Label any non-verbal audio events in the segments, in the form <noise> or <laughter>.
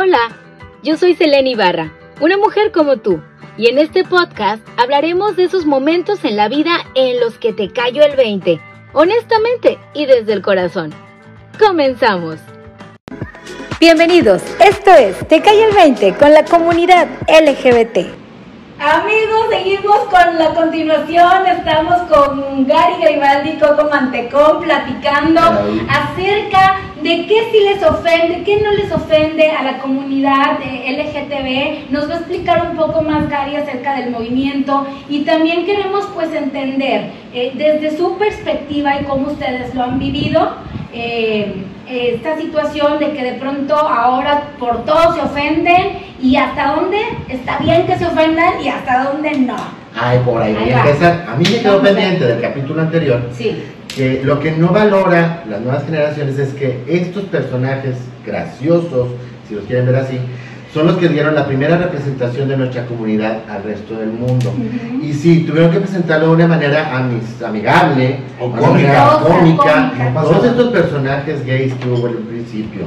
Hola, yo soy Selene Ibarra, una mujer como tú, y en este podcast hablaremos de esos momentos en la vida en los que te cayó el 20, honestamente y desde el corazón. Comenzamos. Bienvenidos, esto es Te Cae el 20 con la comunidad LGBT. Amigos, seguimos con la continuación. Estamos con Gary Garibaldi y Coco Mantecón platicando acerca de qué sí les ofende, qué no les ofende a la comunidad LGTB. Nos va a explicar un poco más Gary acerca del movimiento y también queremos pues entender eh, desde su perspectiva y cómo ustedes lo han vivido. Eh, esta situación de que de pronto ahora por todo se ofenden y hasta dónde está bien que se ofendan y hasta dónde no. Ay, por ahí, voy a empezar. A mí me quedó pendiente del capítulo anterior sí. que lo que no valora las nuevas generaciones es que estos personajes graciosos, si los quieren ver así, son los que dieron la primera representación de nuestra comunidad al resto del mundo. Y sí, tuvieron que presentarlo de una manera amigable, o cómica, Todos estos personajes gays que hubo en un principio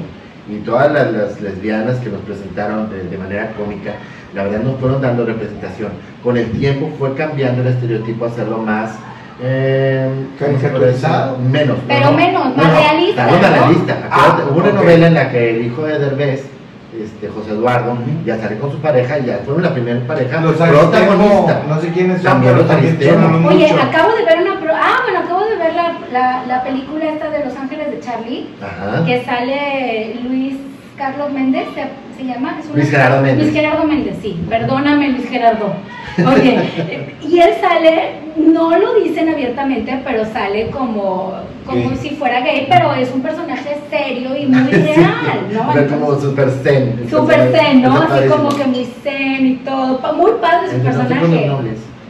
y todas las, lesbianas que nos presentaron de, manera cómica, la verdad nos fueron dando representación. Con el tiempo fue cambiando el estereotipo a hacerlo más... Eh, menos. Pero menos, más realista. Ah, hubo una novela en la que el hijo de Derbez este, José Eduardo, ya sale con su pareja y ya fueron la primera pareja los protagonista. No sé quiénes son, pero también Oye, acabo de ver una. ah, bueno, acabo de ver la, la, la, película esta de Los Ángeles de Charlie, que sale Luis Carlos Méndez, se, llama. Luis Gerardo Méndez. Luis Gerardo Méndez, sí. Perdóname, Luis Gerardo. Oye, <laughs> y él sale, no lo dicen abiertamente, pero sale como, como si fuera gay, pero es un personaje serio y muy <laughs> real, ¿no? como super zen. Super zen, ¿no? Así como que muy zen y todo. Muy padre su personaje.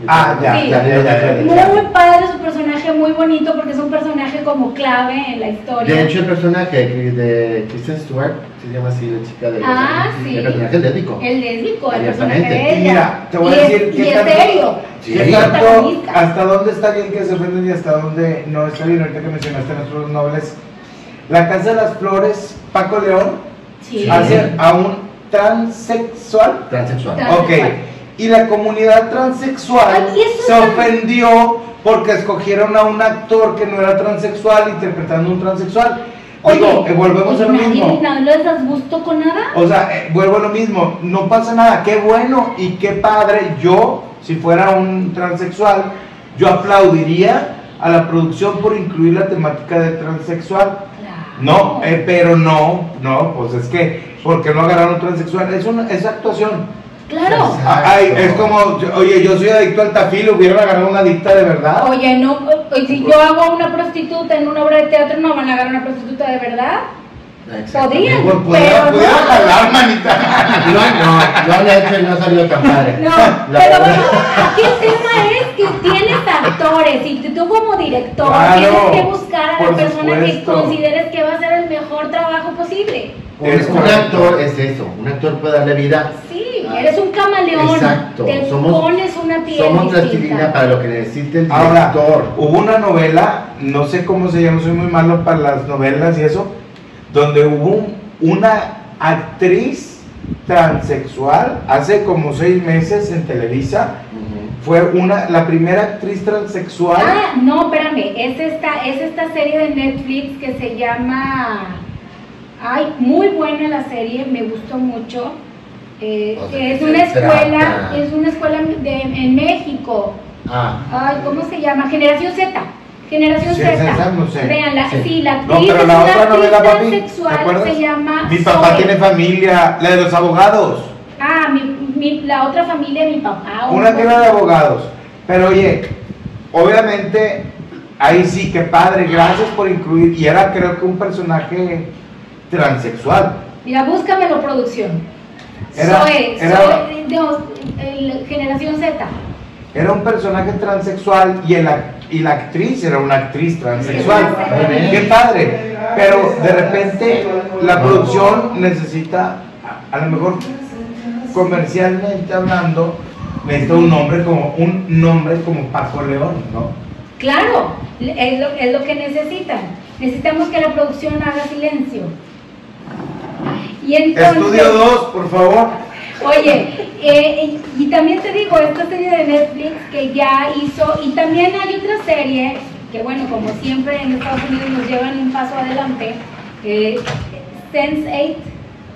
Ah, ya, ya, ya, ya, Muy, muy padre su personaje, muy bonito porque es un personaje como clave en la historia. De hecho, el personaje de Kristen Stewart se llama así la chica de Ah, sí. El personaje lésbico. El lésbico, el personaje de ella. Mira, te voy a decir que. es serio. Sí. tanto, hasta dónde está bien que se ofenden y hasta dónde no está bien. Ahorita que mencionaste a nuestros nobles. La Casa de las Flores, Paco León, sí. hace a un transexual. Transexual. Ok y la comunidad transexual se ofendió porque escogieron a un actor que no era transexual interpretando un transexual. Digo, eh, volvemos a lo mismo. ¿No les das gusto con nada? O sea, eh, vuelvo a lo mismo, no pasa nada, qué bueno y qué padre. Yo, si fuera un transexual, yo aplaudiría a la producción por incluir la temática de transexual. No, eh, pero no, no, pues es que, porque no agarraron transexual? Es, una, es actuación. Claro. Ay, es como, oye, yo soy adicto al tafil, hubieran agarrado una adicta de verdad. Oye, no, si yo hago una prostituta en una obra de teatro, ¿no van a agarrar una prostituta de verdad? Podrían, pues, pudiera, pero pudiera jalar, manita. No, no, lo han hecho y no ha salido tan padre. No, pero bueno, aquí el tema es que tienes actores y tú como director tienes que buscar a la persona que consideres que va a hacer el mejor trabajo posible. Es un actor es eso, un actor puede darle vida. Sí, eres un camaleón. Exacto. Te somos, pones una piel Somos plastilina para lo que necesite el Ahora, Hubo una novela, no sé cómo se llama, soy muy malo para las novelas y eso, donde hubo una actriz transexual hace como seis meses en Televisa. Fue una, la primera actriz transexual. Ah, no, espérame, es esta, es esta serie de Netflix que se llama Ay, muy buena la serie, me gustó mucho. Eh, es una escuela, es una escuela de, en México. Ah. Ay, ¿cómo se llama? Generación Z. Generación Z. Veanla, sí. la actriz no, pero la otra novela, papi, se llama. Mi papá tiene familia, la de los abogados. Ah, mi, mi, la otra familia de mi papá. Una tiene de abogados. Pero oye, obviamente, ahí sí, que padre, gracias por incluir. Y era creo que un personaje transexual. Mira, búscamelo producción. Era, soy, era, de, generación Z. Era un personaje transexual y, el, y la actriz era una actriz transexual. Qué padre. Pero de repente la producción necesita, a, lo mejor comercialmente hablando, necesita un nombre como un nombre como Paco León, ¿no? Claro, es lo, es lo que necesitan. Necesitamos que la producción haga silencio. Y entonces, Estudio 2, por favor. Oye, eh, y también te digo, esta serie de Netflix que ya hizo, y también hay otra serie, que bueno, como siempre en Estados Unidos nos llevan un paso adelante, eh, Sense8.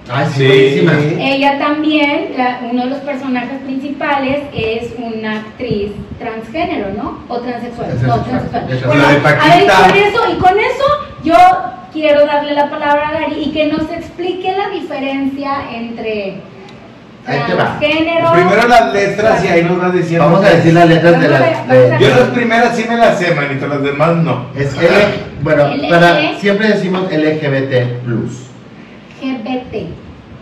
Ay, sí. Ella también, la- uno de los personajes principales es una actriz transgénero, ¿no? O transexual. No, Transexual. Bueno, a ver, con eso, y con eso yo quiero darle la palabra a Gary y que nos explique la diferencia entre Ahí te va. transgénero. Primero las letras y ahí nos vas diciendo. Vamos a decir las letras de las. de- Yo las primeras sí me las sé, manito, las demás no. Es L, bueno, L- para, siempre decimos LGBT plus. LGBT.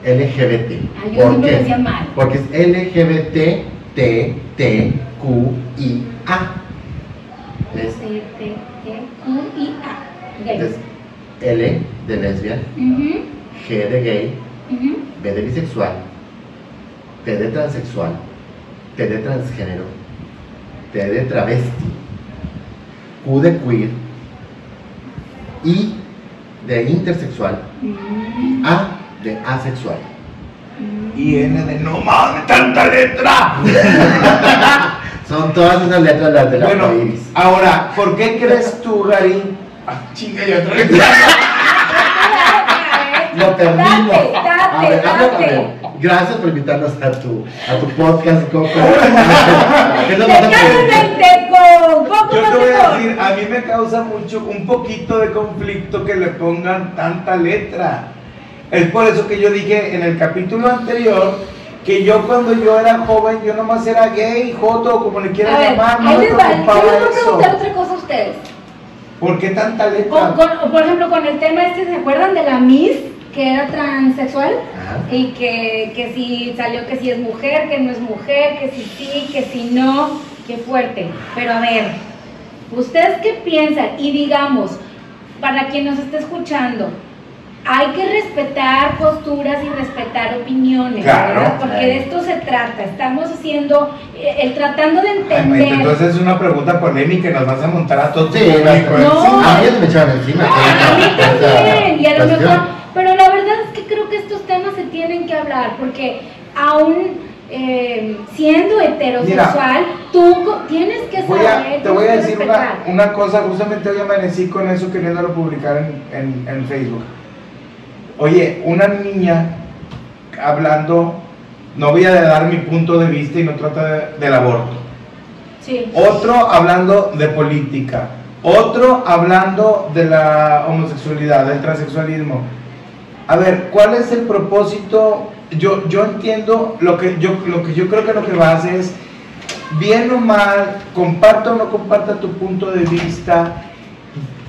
LGBT. Ah, yo siempre lo decía mal. Porque es LGBT, T, T, Q, I, A. Es, T, T, Q, I, A. Es L de lesbian, G de gay. B de bisexual, T de transexual, T de transgénero, T de travesti, Q de queer, I de intersexual, Mm, A de asexual. mm. Y N de no mames, tanta letra. <laughs> Son todas esas letras las de la Bueno, iris. ahora, ¿por qué crees tú, Gary? Ah, chinga, ya otra vez. <laughs> Lo. Date, A date, ver, con date. él. Gracias por invitarnos a tu, a tu podcast, Coco. <laughs> ¿Qué nos vas a teco, poco Yo te voy a decir, a mí me causa mucho, un poquito de conflicto que le pongan tanta letra. Es por eso que yo dije en el capítulo anterior que yo cuando yo era joven, yo nomás era gay, joto, como le A quieran ver, llamar, no me. Yo preocupaba voy a preguntar eso. otra cosa a ustedes. ¿Por qué tanta letra? Con- con- por ejemplo, con el tema este, ¿se acuerdan de la Miss que era transexual? Ajá. Y que, que si salió que si es mujer, que no es mujer, que si sí, que si no, qué fuerte. Pero a ver, ¿ustedes qué piensan? Y digamos, para quien nos esté escuchando, hay que respetar posturas y respetar opiniones, Claro. ¿verdad? Porque de esto se trata. Estamos haciendo, eh, el tratando de entender. entonces es una pregunta polémica y nos vas a montar a todos. Sí. No. A mí me echaron encima. A mí también, y a lo mejor, pero la verdad es que creo que estos temas se tienen que hablar, porque aún eh, siendo heterosexual, tú tienes que Voy saber, a, te voy a decir una cosa, justamente hoy amanecí con eso queriéndolo publicar en, en- en Facebook. Oye, una niña hablando, no voy a dar mi punto de vista y no trata de- del aborto. Sí. Otro hablando de política. Otro hablando de la homosexualidad, del transexualismo. A ver, ¿cuál es el propósito? Yo, yo entiendo lo que yo, lo que yo creo que lo que vas es, bien o mal, comparta o no comparta tu punto de vista,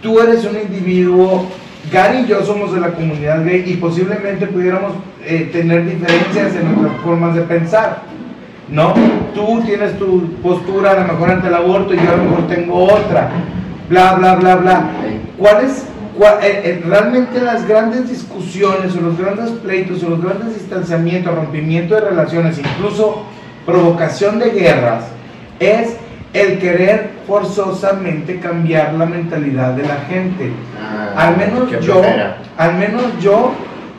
tú eres un individuo, Gary y yo somos de la comunidad gay y posiblemente pudiéramos eh, tener diferencias en nuestras formas de pensar. ¿no? Tú tienes tu postura a lo mejor ante el aborto y yo a lo mejor tengo otra, bla, bla, bla, bla. ¿Cuál es, eh, eh, realmente las grandes discusiones o los grandes pleitos o los grandes distanciamientos, rompimiento de relaciones, incluso provocación de guerras, es el querer forzosamente cambiar la mentalidad de la gente? Ah, al menos yo, al menos yo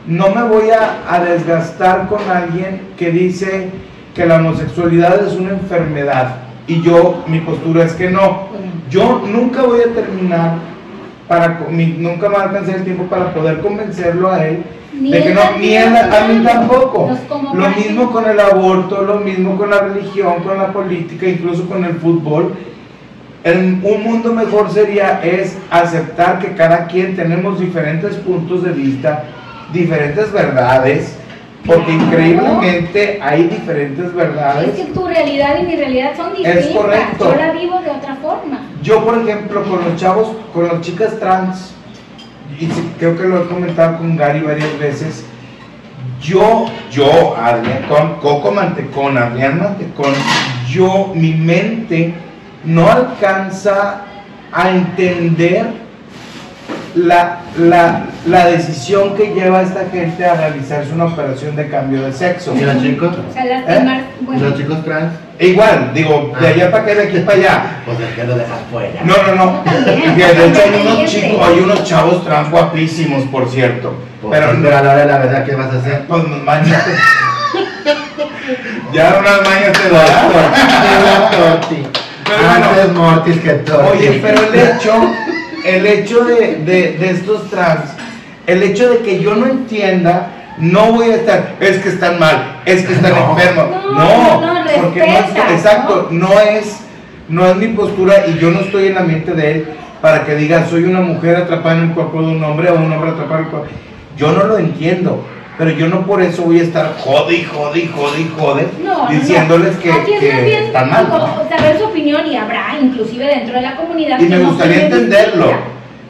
no me voy a, a desgastar con alguien que dice que la homosexualidad es una enfermedad y yo mi postura es que no. Yo nunca voy a terminar para mi- nunca me va a alcanzar el tiempo para poder convencerlo a él Ni de que no, ni él a mí tampoco. Lo mismo con el aborto, lo mismo con la religión, con la política, incluso con el fútbol. Un mundo mejor sería es aceptar que cada quien tenemos diferentes puntos de vista, diferentes verdades, porque increíblemente hay diferentes Es verdades. que tu realidad y mi realidad son distintas. correcto. Yo la vivo de otra forma. Yo, por ejemplo, con los chavos, con las chicas trans, y creo que lo he comentado con Gary varias veces, yo, yo, Adrián, con Coco Mantecón, Adrián Mantecón, yo, mi mente no alcanza a entender la, la, la decisión que lleva a esta gente a realizarse una operación de cambio de sexo. ¿Y los chicos? Lastimar. ¿Y los chicos trans? Igual, digo, de Ah. allá para acá, de aquí para allá. Pues es que lo dejas fuera. No, no, no. De hecho hay unos chicos, hay unos chavos trans guapísimos, por cierto. Pues, Pero sí, no- pero a la hora de la verdad, ¿qué vas a hacer? Pues mañas. <laughs> ya unas mañas te dará. Pero bueno. Antes mortis que torti. Oye, pero el hecho, el hecho de, de, de estos trans, el hecho de que yo no entienda, no voy a estar, es que están mal, es que están No. enfermos. No, No, no, porque no es, exacto, ¿no? es, no es mi postura y yo no estoy en la mente de él para que diga soy una mujer atrapada en el cuerpo de un hombre o un hombre atrapado en el cuerpo. Yo no lo entiendo. Pero yo no por eso voy a estar jode y jode y jode y jode No, diciéndoles no. que, Aquí es que bien están mal. saber su opinión y habrá inclusive dentro de la comunidad Y me gustaría entenderlo.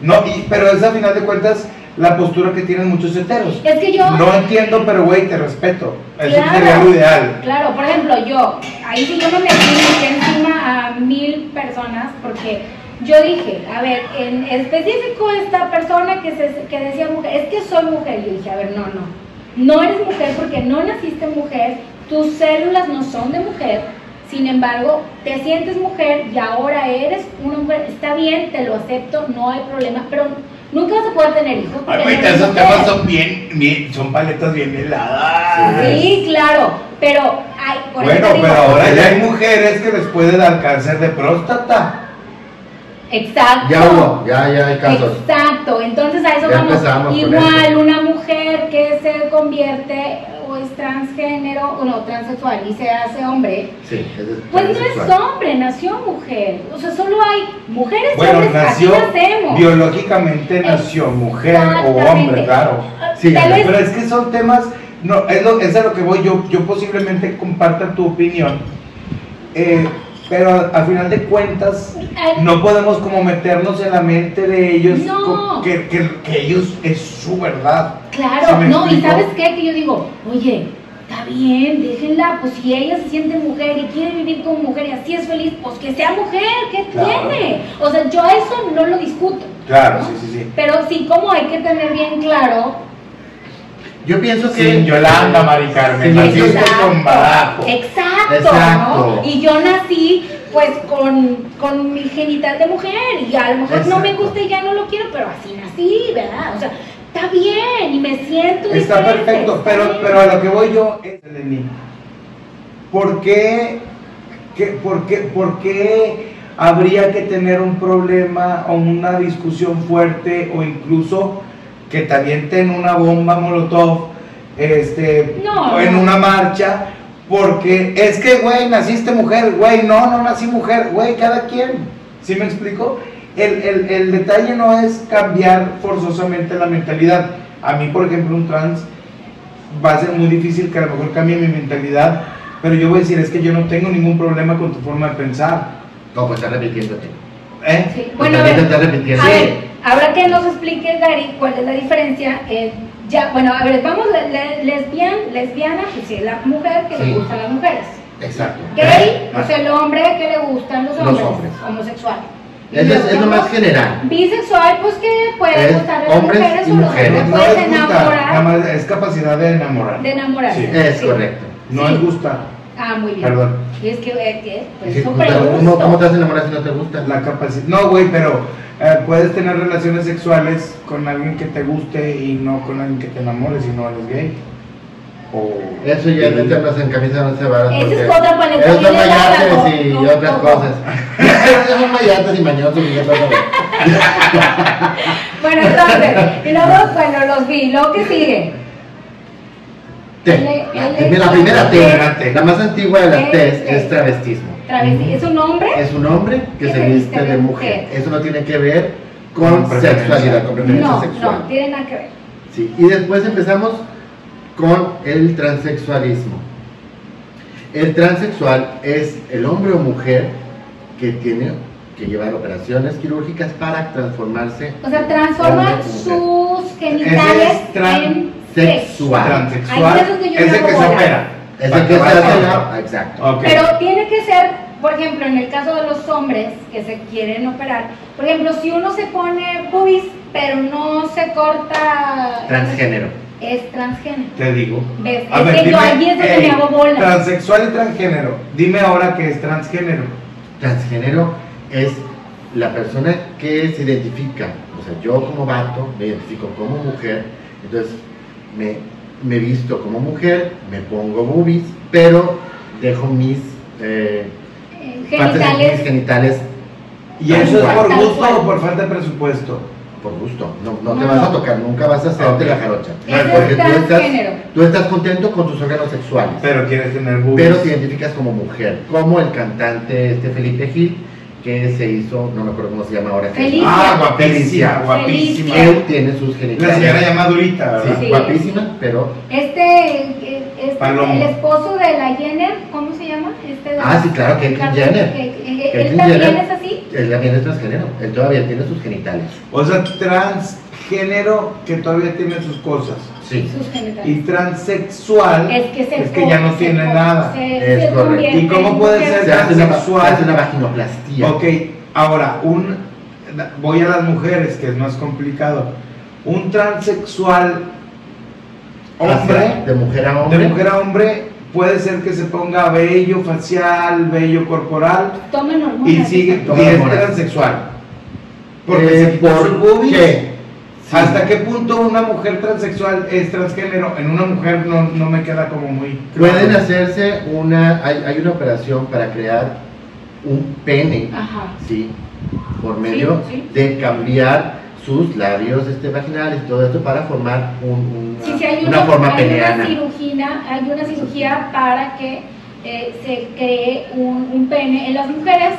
No, y, pero es a final de cuentas la postura que tienen muchos heteros. Es que yo No entiendo, pero güey, te respeto. Eso Claro. sería lo ideal. Claro, por ejemplo, yo, ahí sí yo no me eché encima a mil personas porque yo dije, a ver, en específico esta persona que, se, que decía mujer, es que soy mujer. Yo dije, a ver, no, no, no eres mujer porque no naciste mujer, tus células no son de mujer, sin embargo, te sientes mujer y ahora eres una mujer, está bien, te lo acepto, no hay problema, pero nunca vas a poder tener hijos. eres esos mujer. temas son bien, bien, son paletas bien heladas. Sí, claro, pero hay, por Bueno, digo, pero ahora ya hay mujeres que les puede dar cáncer de próstata. Exacto. Ya hubo, ya, ya hay casos. Exacto, entonces a eso Ya vamos. Igual eso. una mujer que se convierte o es transgénero o no transexual y se hace hombre, Sí, es pues no es hombre, nació mujer. O sea, solo hay mujeres y Bueno, hombres, nació, así nacemos. biológicamente nació mujer o hombre, claro. Sí, vez Pero es que son temas, no, es, lo, es a lo que voy, yo, yo posiblemente comparta tu opinión, eh, pero a- al final de cuentas no podemos como meternos en la mente de ellos, No. co- que, que, que ellos es su verdad. Claro, ¿Sí me no, y sabes qué, que yo digo, oye, está bien, déjenla, pues si ella se siente mujer y quiere vivir como mujer y así es feliz, pues que sea mujer, ¿qué Claro. tiene? O sea, yo eso no lo discuto. Claro, ¿no? sí, sí, sí. Pero sí, como hay que tener bien claro. Yo pienso que. Sin Yolanda, Mari Carmen, naciste Exacto, con barajo. Exacto, Exacto. ¿no? Y yo nací pues con, con mi genital de mujer y a lo mejor no me gusta y ya no lo quiero, pero así nací, ¿verdad? O sea, está bien y me siento Está diferente, perfecto, está pero, bien. pero a lo que voy yo es, Eleni, ¿por qué, qué- por, qué, por qué habría que tener un problema o una discusión fuerte o incluso que te avienten una bomba molotov este, No, o en no. una marcha? Porque es que, güey, naciste mujer, güey, no, no nací mujer, güey, cada quien. ¿Sí me explico? El, el, el detalle no es cambiar forzosamente la mentalidad. A mí, por ejemplo, un trans va a ser muy difícil que a lo mejor cambie mi mentalidad, pero yo voy a decir, es que yo no tengo ningún problema con tu forma de pensar. No, pues está repitiéndote. ¿eh? Sí, Pues Bueno, a también ver, te está repitiendo. a ver, ahora que nos explique Gary cuál es la diferencia, eh, ya, bueno, a ver, vamos, le- le- lesbian, lesbiana, pues sí, es la mujer que Sí. le gustan las mujeres. Exacto. Gay, Ah. pues el hombre que le gustan los Los hombres, hombres. homosexual. Es, es, es lo más general. Bisexual, pues que puede Es gustar a las hombres mujeres y o los mujeres. hombres No puedes es gustar, enamorar, nada más es capacidad de enamorar. de enamorarse. Sí. Es Sí. correcto. No Sí. es gustar, Ah, muy bien. perdón. Y es que, eh, pues, Sí, son ¿cómo, preguntas. cómo, cómo te vas a enamorar si no te gusta? La capacidad. No, güey, pero eh, puedes tener relaciones sexuales con alguien que te guste y no con alguien que te enamore si no eres gay. O Eso ya es meternos en camisa once varas. Esa porque es otra paleta bien son mayates y ¿no? No, otras no. cosas. Esos son mayates y mañosos y otras cosas. Bueno, entonces, y luego, bueno, los vi, lo que sigue. T. La, primera T, la más antigua de las T, es travestismo. Travesti, ¿es un hombre? Es un hombre que Que se viste de mujer. Eso no tiene que ver con sexualidad, con preferencia No, sexual. no, tiene nada que ver. Sí, y después empezamos con el transexualismo. El transexual es el hombre o mujer que tiene que llevar operaciones quirúrgicas para transformarse O sea, transforma Hombre o sus genitales es tran- en sexual. transexual Ahí es el que se opera. Es el que se Exacto. Pero tiene que ser, por ejemplo, en el caso de los hombres que se quieren operar, por ejemplo, si uno se pone pubis, pero no se corta. Transgénero. Es transgénero. Te digo. ¿Ves? A es ver, que yo ahí es donde ey, me hago bola. Transexual y transgénero. Dime ahora qué es transgénero. Transgénero es la persona que se identifica, o sea, yo como vato me identifico como mujer Entonces, me, me visto como mujer, me pongo boobies, pero dejo mis eh, Eh, partes de mis genitales. genitales ¿Y eso es por gusto o por falta de presupuesto? Por gusto. No, no te vas a tocar, nunca vas a hacerte Ok. la jarocha. Es Porque tú estás, tú estás contento con tus órganos sexuales. Pero quieres tener boobies. pero te identificas como mujer, como el cantante este Felipe Gil, que se hizo, no me acuerdo cómo se llama ahora. Felicia. Ah, guapísima, guapísima. Felicia. Él tiene sus La genitales. señora llama Durita, ¿verdad? Sí, Sí. guapísima, pero. Este, eh, este, el esposo de la Jenner, ¿cómo se llama? Este de Ah, sí, claro, Jenner. que- Caitlyn ¿Él también Jenner. es así? Él también es transgénero. Él todavía tiene sus genitales. O sea, transgénero que todavía tiene sus cosas. Sí. Sus genitales. Y transexual Es que, se es que ya no se tiene nada. se- Es se correcto. ¿Y cómo puede ser Se hace una, Transexual. se hace una vaginoplastia. Ok, ahora, un, voy a las mujeres, que es más complicado. Un transexual hombre, De mujer a hombre. de mujer a hombre, puede ser que se ponga vello facial, vello corporal Tomen hormonas. y sigue y es transexual. Porque Eh, se quitó ¿por sus boobies. qué? Sí. ¿Hasta qué punto una mujer transexual es transgénero? En una mujer no, no me queda como muy claro. Pueden hacerse una. Hay, hay una operación para crear un pene. Ajá. Sí. Por medio sí. de cambiar sus labios este, vaginales y todo esto para formar un, un- Sí, sí, hay una una, forma hay una peneana. cirugía, hay una cirugía para que eh, se cree un, un pene en las mujeres,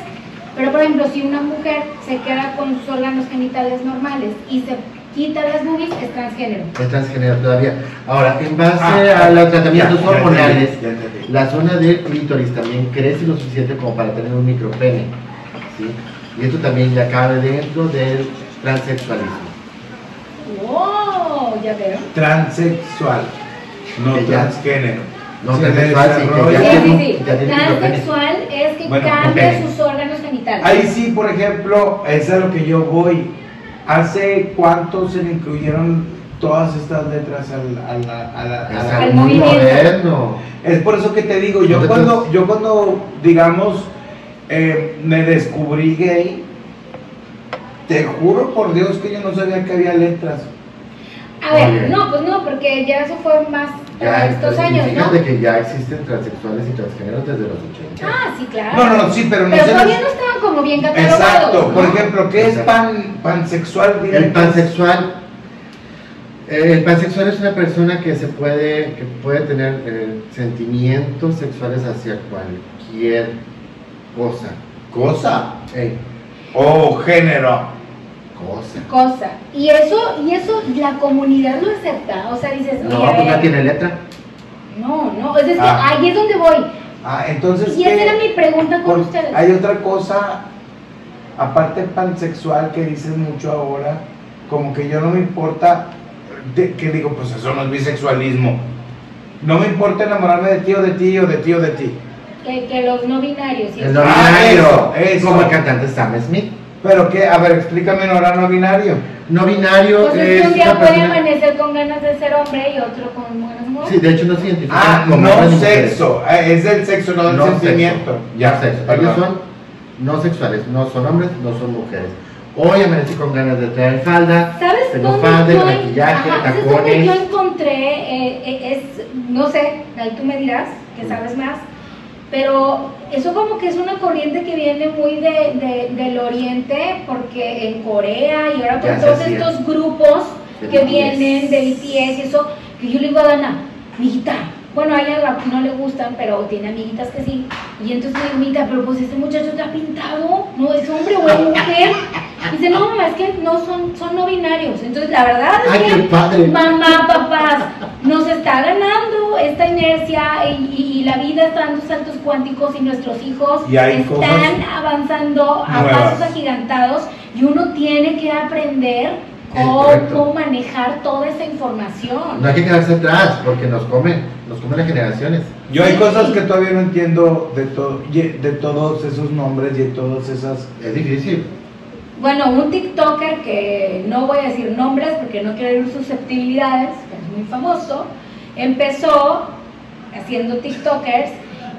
pero por ejemplo, si una mujer se queda con sus órganos genitales normales y se quita las boobies, es transgénero. Es transgénero todavía. Ahora, en base Ah, a los tratamientos ya, ya hormonales, entendí, ya entendí. la zona del clítoris también crece lo suficiente como para tener un micropene. ¿sí? Y esto también ya cabe dentro del transexualismo. ¡Wow! Ya veo. Transexual, no transgénero. No, Se transexual, sí, que ya Sí, tiene sí, sí. ya tiene. Transexual es que Bueno, cambia sus órganos genitales. Ahí sí, por ejemplo, es a lo que yo voy. ¿Hace cuánto se le incluyeron todas estas letras al, a la- a la- a Es la- al algo muy movimiento. moderno. Es por eso que te digo, yo Entonces- cuando, yo cuando digamos, eh, me descubrí gay, te juro por Dios que yo no sabía que había letras. A ver, Oye. no, pues no, porque ya eso fue más Ya, estos y años, ¿no? fíjate que ya existen transexuales y transgéneros desde los 80. Ah, sí, claro. No, no, no, sí, pero no Pero se todavía les- no estaban como bien catalogados. Exacto, por ¿no? ejemplo, ¿qué es Exacto. pan, pansexual? El pansexual. eh, El pansexual es una persona que se puede, que puede tener eh, sentimientos sexuales hacia cualquier cosa. Cosa Ey, o género. Cosa. Cosa. Y eso, y eso la comunidad lo acepta. O sea, dices, No, pues no tiene letra. no, no, es decir, Ah. ahí es donde voy. Ah, entonces Y esa era mi pregunta con ustedes. Hay otra cosa, aparte pansexual, que dicen mucho ahora, como que yo no me importa, de- que digo, pues eso no es bisexualismo. No me importa enamorarme de ti o de ti o de ti o de ti. Que, que los no binarios. y El no Ah, binario, eso, eso. como el cantante Sam Smith. Pero que, a ver, explícame en hora no binario. No binario Pues es es que un día puede persona. amanecer con ganas de ser hombre y otro con buenas mujeres. Sí, de hecho no se identifican Ah, como no sexo, ah, es del sexo, no del No sentimiento. sexo. Ya, sexo. perdón. Ellos son no sexuales, no son hombres, no son mujeres. Hoy amanecí con ganas de traer falda, ¿Sabes tengo falda, yo, maquillaje, ajá, ¿sabes dónde tacones. yo encontré? eh, eh, es, no sé, ahí tú me dirás, que sabes más, pero eso como que es una corriente que viene muy de, de- del oriente, porque en Corea y ahora se todos estos grupos que vienen de BTS y eso, que yo le digo a Dana, mijita, bueno, a ella no le gustan, pero tiene amiguitas que sí. Y entonces le digo, mijita, pero pues este muchacho está pintado, no es hombre o es mujer. Y dice, no, mamá, es que no son, son no binarios. Entonces, la verdad es Ay, que, mamá, papás, nos está ganando esta inercia y, y- y la vida está dando saltos cuánticos y nuestros hijos Y están avanzando a nuevas. pasos agigantados y uno tiene que aprender cómo manejar toda esa información. No hay que quedarse atrás porque nos come, nos come las generaciones. Yo hay Sí. cosas que todavía no entiendo de, to- de todos esos nombres y de todas esas... Es difícil. Bueno, un TikToker que no voy a decir nombres porque no quiero herir susceptibilidades, que es muy famoso, empezó haciendo TikTokers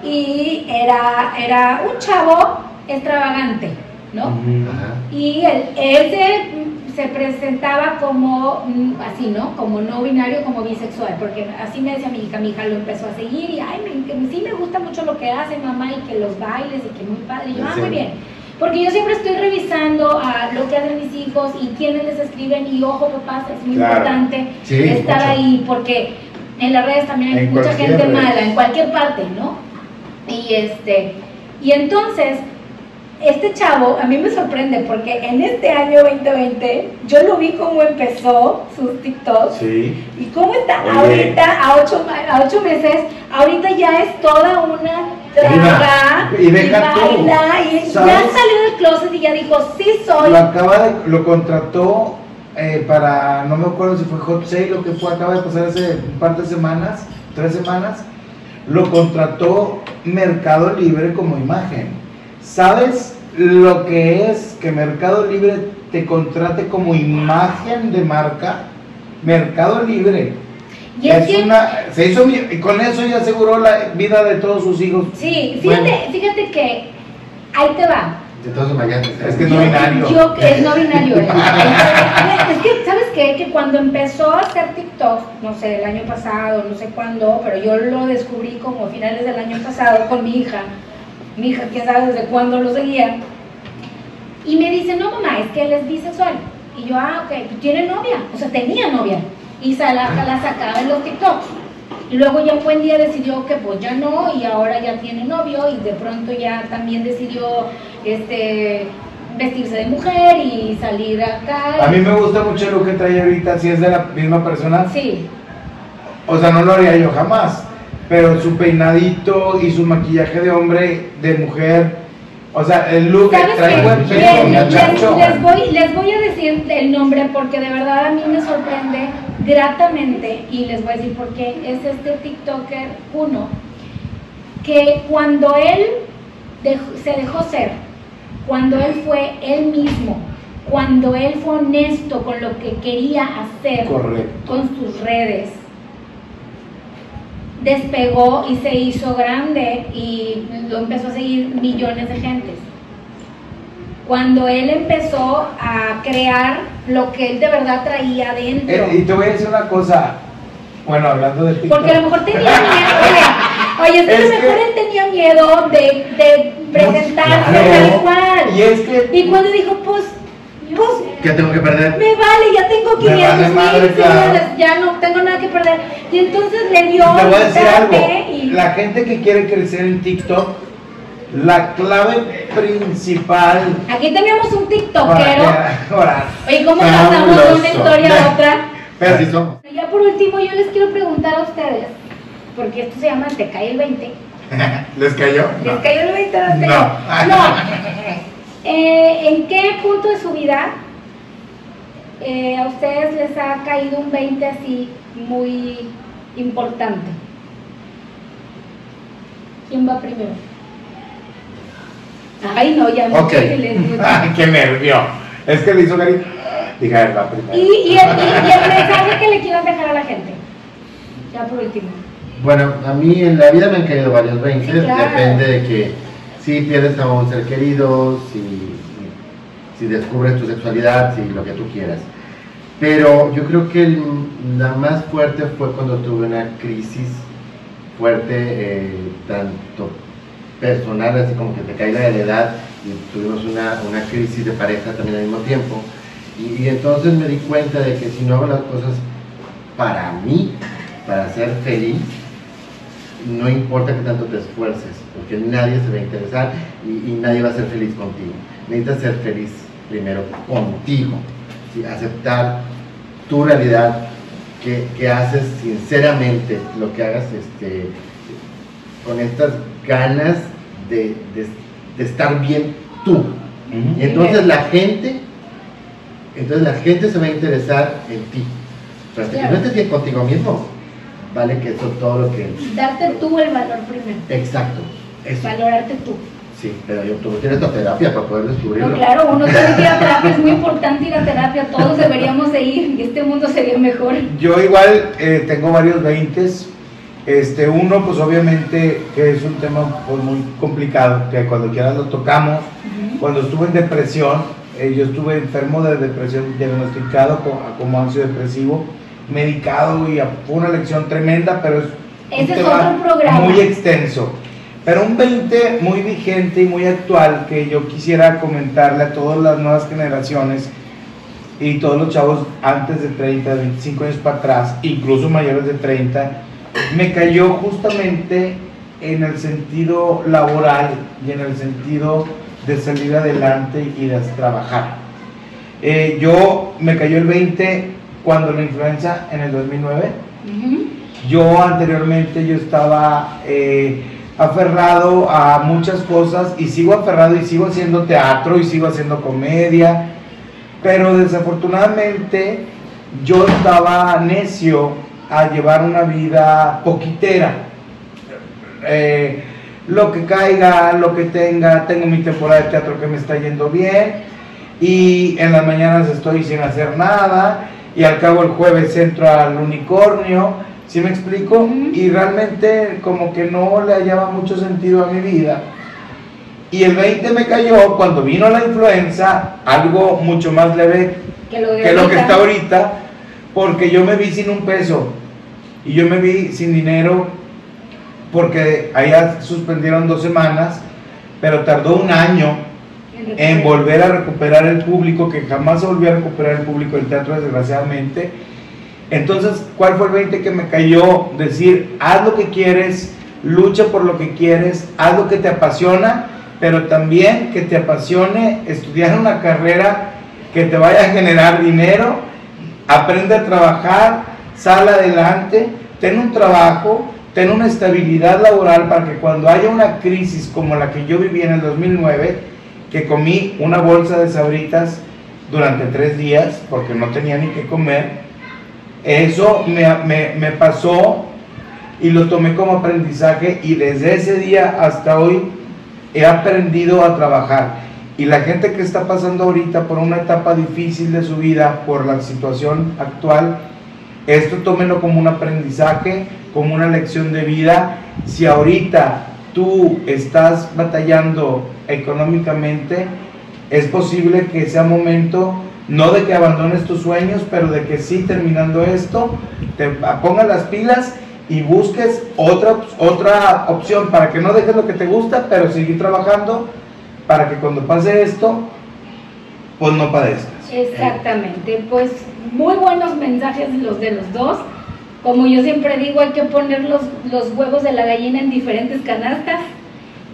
y era, era un chavo extravagante, ¿no? Ajá. Y él, él se, se presentaba como mm, así, ¿no? Como no binario, como bisexual, porque así me decía mi hija, mi hija lo empezó a seguir y, ay, me, que sí me gusta mucho lo que hace mamá y que los bailes y que muy padre. Y yo, ah, muy bien. Porque yo siempre estoy revisando a lo que hacen mis hijos y quiénes les escriben y ojo papás, es muy Claro. importante Sí, estar mucho. ahí porque en las redes también hay En mucha gente red. mala, en cualquier parte, ¿no? Y este, y entonces, este chavo a mí me sorprende porque en este año 2020 yo lo vi cómo empezó sus TikToks Sí. y cómo está Oye. ahorita a ocho, a ocho meses, ahorita ya es toda una traga Y deja baila y ya salió del closet y ya dijo, sí soy. Lo acaba de, lo contrató eh, para, no me acuerdo si fue Hot Sale o que fue, acaba de pasar hace un par de semanas, tres semanas, lo contrató Mercado Libre como imagen. ¿Sabes lo que es que Mercado Libre te contrate como imagen de marca? Mercado Libre. Y es que- una, se hizo, y con eso ya aseguró la vida de todos sus hijos. Sí, fíjate, Bueno. fíjate que ahí te va. De todos mayas. Es que Yo- no binario. Yo, es no binario. eh. <laughs> es que, ¿sabes qué? Que cuando empezó a hacer TikTok, no sé, el año pasado, no sé cuándo, pero yo lo descubrí como a finales del año pasado con mi hija. Mi hija, quién sabe desde cuándo lo seguía. Y me dice, no mamá, es que él es bisexual. Y yo, ah, ok, tiene novia. O sea, tenía novia. Y se la, la sacaba en los TikToks. Y luego ya un buen día decidió que pues ya no y ahora ya tiene novio y de pronto ya también decidió este vestirse de mujer y salir acá. A mí me gusta mucho lo que trae ahorita, si es de la misma persona. Sí, O sea, no lo haría yo jamás. Pero su peinadito y su maquillaje de hombre, de mujer. O sea, el look que ¿Sabes trae buen peso, les- les voy, les voy a decir el nombre porque de verdad a mí me sorprende gratamente y les voy a decir por qué. Es este TikToker uno que cuando él dejó- se dejó ser, cuando él fue él mismo, cuando él fue honesto con lo que quería hacer Correcto. con sus redes, despegó y se hizo grande y lo empezó a seguir millones de gentes. Cuando él empezó a crear lo que él de verdad traía adentro. Eh, y te voy a decir una cosa. Bueno, hablando de TikTok. Porque a lo mejor tenía miedo. Oye, oye, es que a lo mejor que- él tenía miedo de, de presentarse Claro. tal cual. Y es que. Y cuando dijo, pues, pues, ¿Qué tengo que perder? me vale, ya tengo Me 500 vale mil claro. seguidores, ya no tengo nada que perder. Y entonces le dio Te voy a decir algo. espérate, y La gente que quiere crecer en TikTok, la clave principal. aquí teníamos un tiktokero. ahora, Oye, ¿cómo pasamos de una historia a otra? pero- somos. Ya por último, yo les quiero preguntar a ustedes, porque esto se llama Te cae el 20. <laughs> ¿Les cayó? ¿Les No. cayó el 20 o no? No. <laughs> No. Eh, ¿En qué punto de su vida eh, a ustedes les ha caído un 20 así muy importante? ¿Quién va primero? Ay, no, ya no Ok. <laughs> Ay, qué nervio. Es que le hizo Gary. Dije, a ver, va primero. y, y, el, y- y el mensaje que le quieran dejar a la gente. Ya por último. Bueno, a mí en la vida me han caído varios 20, Sí, claro. depende de que si pierdes a un ser querido, si, si, si descubres tu sexualidad, si lo que tú quieras. Pero yo creo que el- la más fuerte fue cuando tuve una crisis fuerte, eh, tanto personal, así como que te cae la edad, y tuvimos una, una crisis de pareja también al mismo tiempo. Y, entonces me di cuenta de que si no hago las cosas para mí, para ser feliz, no importa que tanto te esfuerces, porque nadie se va a interesar y, nadie va a ser feliz contigo. Necesitas ser feliz primero contigo, aceptar tu realidad, que, que haces sinceramente lo que hagas este, con estas ganas de, de- de estar bien tú. Ujú. Y entonces la gente, entonces la gente se va a interesar en ti. Pero hasta que Claro. no estés bien contigo mismo, vale que eso todo lo que... Darte tú el valor primero. Exacto, eso. Valorarte tú. Sí, pero yo que ir a esta terapia para poder descubrirlo. No, claro, uno tiene que ir a terapia, es muy importante ir a terapia, todos deberíamos de ir y este mundo sería mejor. Yo igual eh, tengo varios veintes. Este, uno, pues obviamente que es un tema pues, muy complicado, que cuando quieras lo tocamos. Cuando estuve en depresión, Eh, yo estuve enfermo de depresión, diagnosticado como, ansiodepresivo, depresivo, medicado y fue una lección tremenda, pero es Ese es otro programa. muy extenso. Pero un 20 muy vigente y muy actual que yo quisiera comentarle a todas las nuevas generaciones y todos los chavos antes de 30, 25 años para atrás, incluso mayores de 30, me cayó justamente en el sentido laboral y en el sentido de salir adelante y de trabajar. Eh, yo me cayó el 20 cuando la influenza en el 2009. Yo anteriormente yo estaba eh, aferrado a muchas cosas y sigo aferrado y sigo haciendo teatro y sigo haciendo comedia, pero desafortunadamente yo estaba necio a llevar una vida poquitera. Eh, lo que caiga, lo que tenga, tengo mi temporada de teatro que me está yendo bien y en las mañanas estoy sin hacer nada y al cabo el jueves entro al unicornio, ¿sí me explico? Y realmente como que no le hallaba mucho sentido a mi vida. Y el 20 me cayó cuando vino la influenza, algo mucho más leve que lo, que, lo que está ahorita, porque yo me vi sin un peso y yo me vi sin dinero porque allá suspendieron dos semanas, pero tardó un año en volver a recuperar el público, que jamás volvió a recuperar el público del teatro, desgraciadamente. Entonces, ¿cuál fue el 20 que me cayó? Decir, haz lo que quieres, lucha por lo que quieres, haz lo que te apasiona, pero también que te apasione estudiar una carrera que te vaya a generar dinero, aprende a trabajar, sal adelante, ten un trabajo, ten una estabilidad laboral para que cuando haya una crisis como la que yo viví en el 2009, que comí una bolsa de sabritas durante tres días porque no tenía ni qué comer, eso me, me, me pasó y lo tomé como aprendizaje y desde ese día hasta hoy he aprendido a trabajar. Y la gente que está pasando ahorita por una etapa difícil de su vida, por la situación actual, esto tómenlo como un aprendizaje, como una lección de vida. Si ahorita tú estás batallando económicamente, es posible que sea momento no de que abandones tus sueños, pero de que sí terminando esto, te pongas las pilas y busques otra, otra opción para que no dejes lo que te gusta, pero seguir trabajando para que cuando pase esto, pues no padezcas. Exactamente, pues muy buenos mensajes los de los dos. Como yo siempre digo, hay que poner los, los huevos de la gallina en diferentes canastas.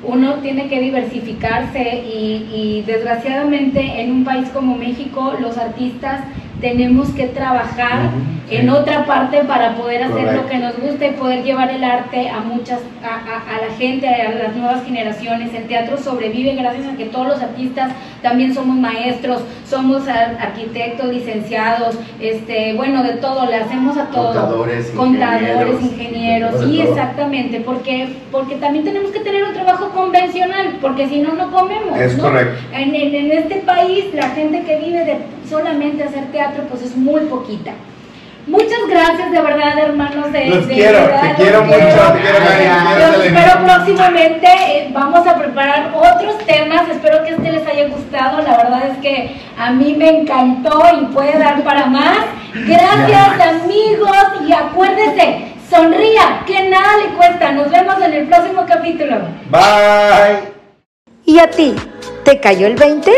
Uno tiene que diversificarse y, y desgraciadamente en un país como México los artistas tenemos que trabajar en otra parte para poder hacer lo que nos gusta y poder llevar el arte a muchas, a, la gente, a las nuevas generaciones. El teatro sobrevive gracias a que todos los artistas también somos maestros, somos arquitectos, licenciados, este, bueno, de todo, le hacemos a todos. Contadores, Contadores, ingenieros, sí, exactamente, porque, porque también tenemos que tener un trabajo convencional, porque si no, no comemos. Es correcto. En, en este país, la gente que vive de solamente hacer teatro, pues es muy poquita. Muchas gracias de verdad, hermanos de, los quiero, te quiero mucho, te quiero, espero próximamente eh, vamos a preparar otros temas, espero que este les haya gustado, la verdad es que a mí me encantó y puede dar para más. Gracias amigos y acuérdense, sonría, que nada le cuesta. Nos vemos en el próximo capítulo. Bye. ¿Y a ti? ¿Te cayó el 20?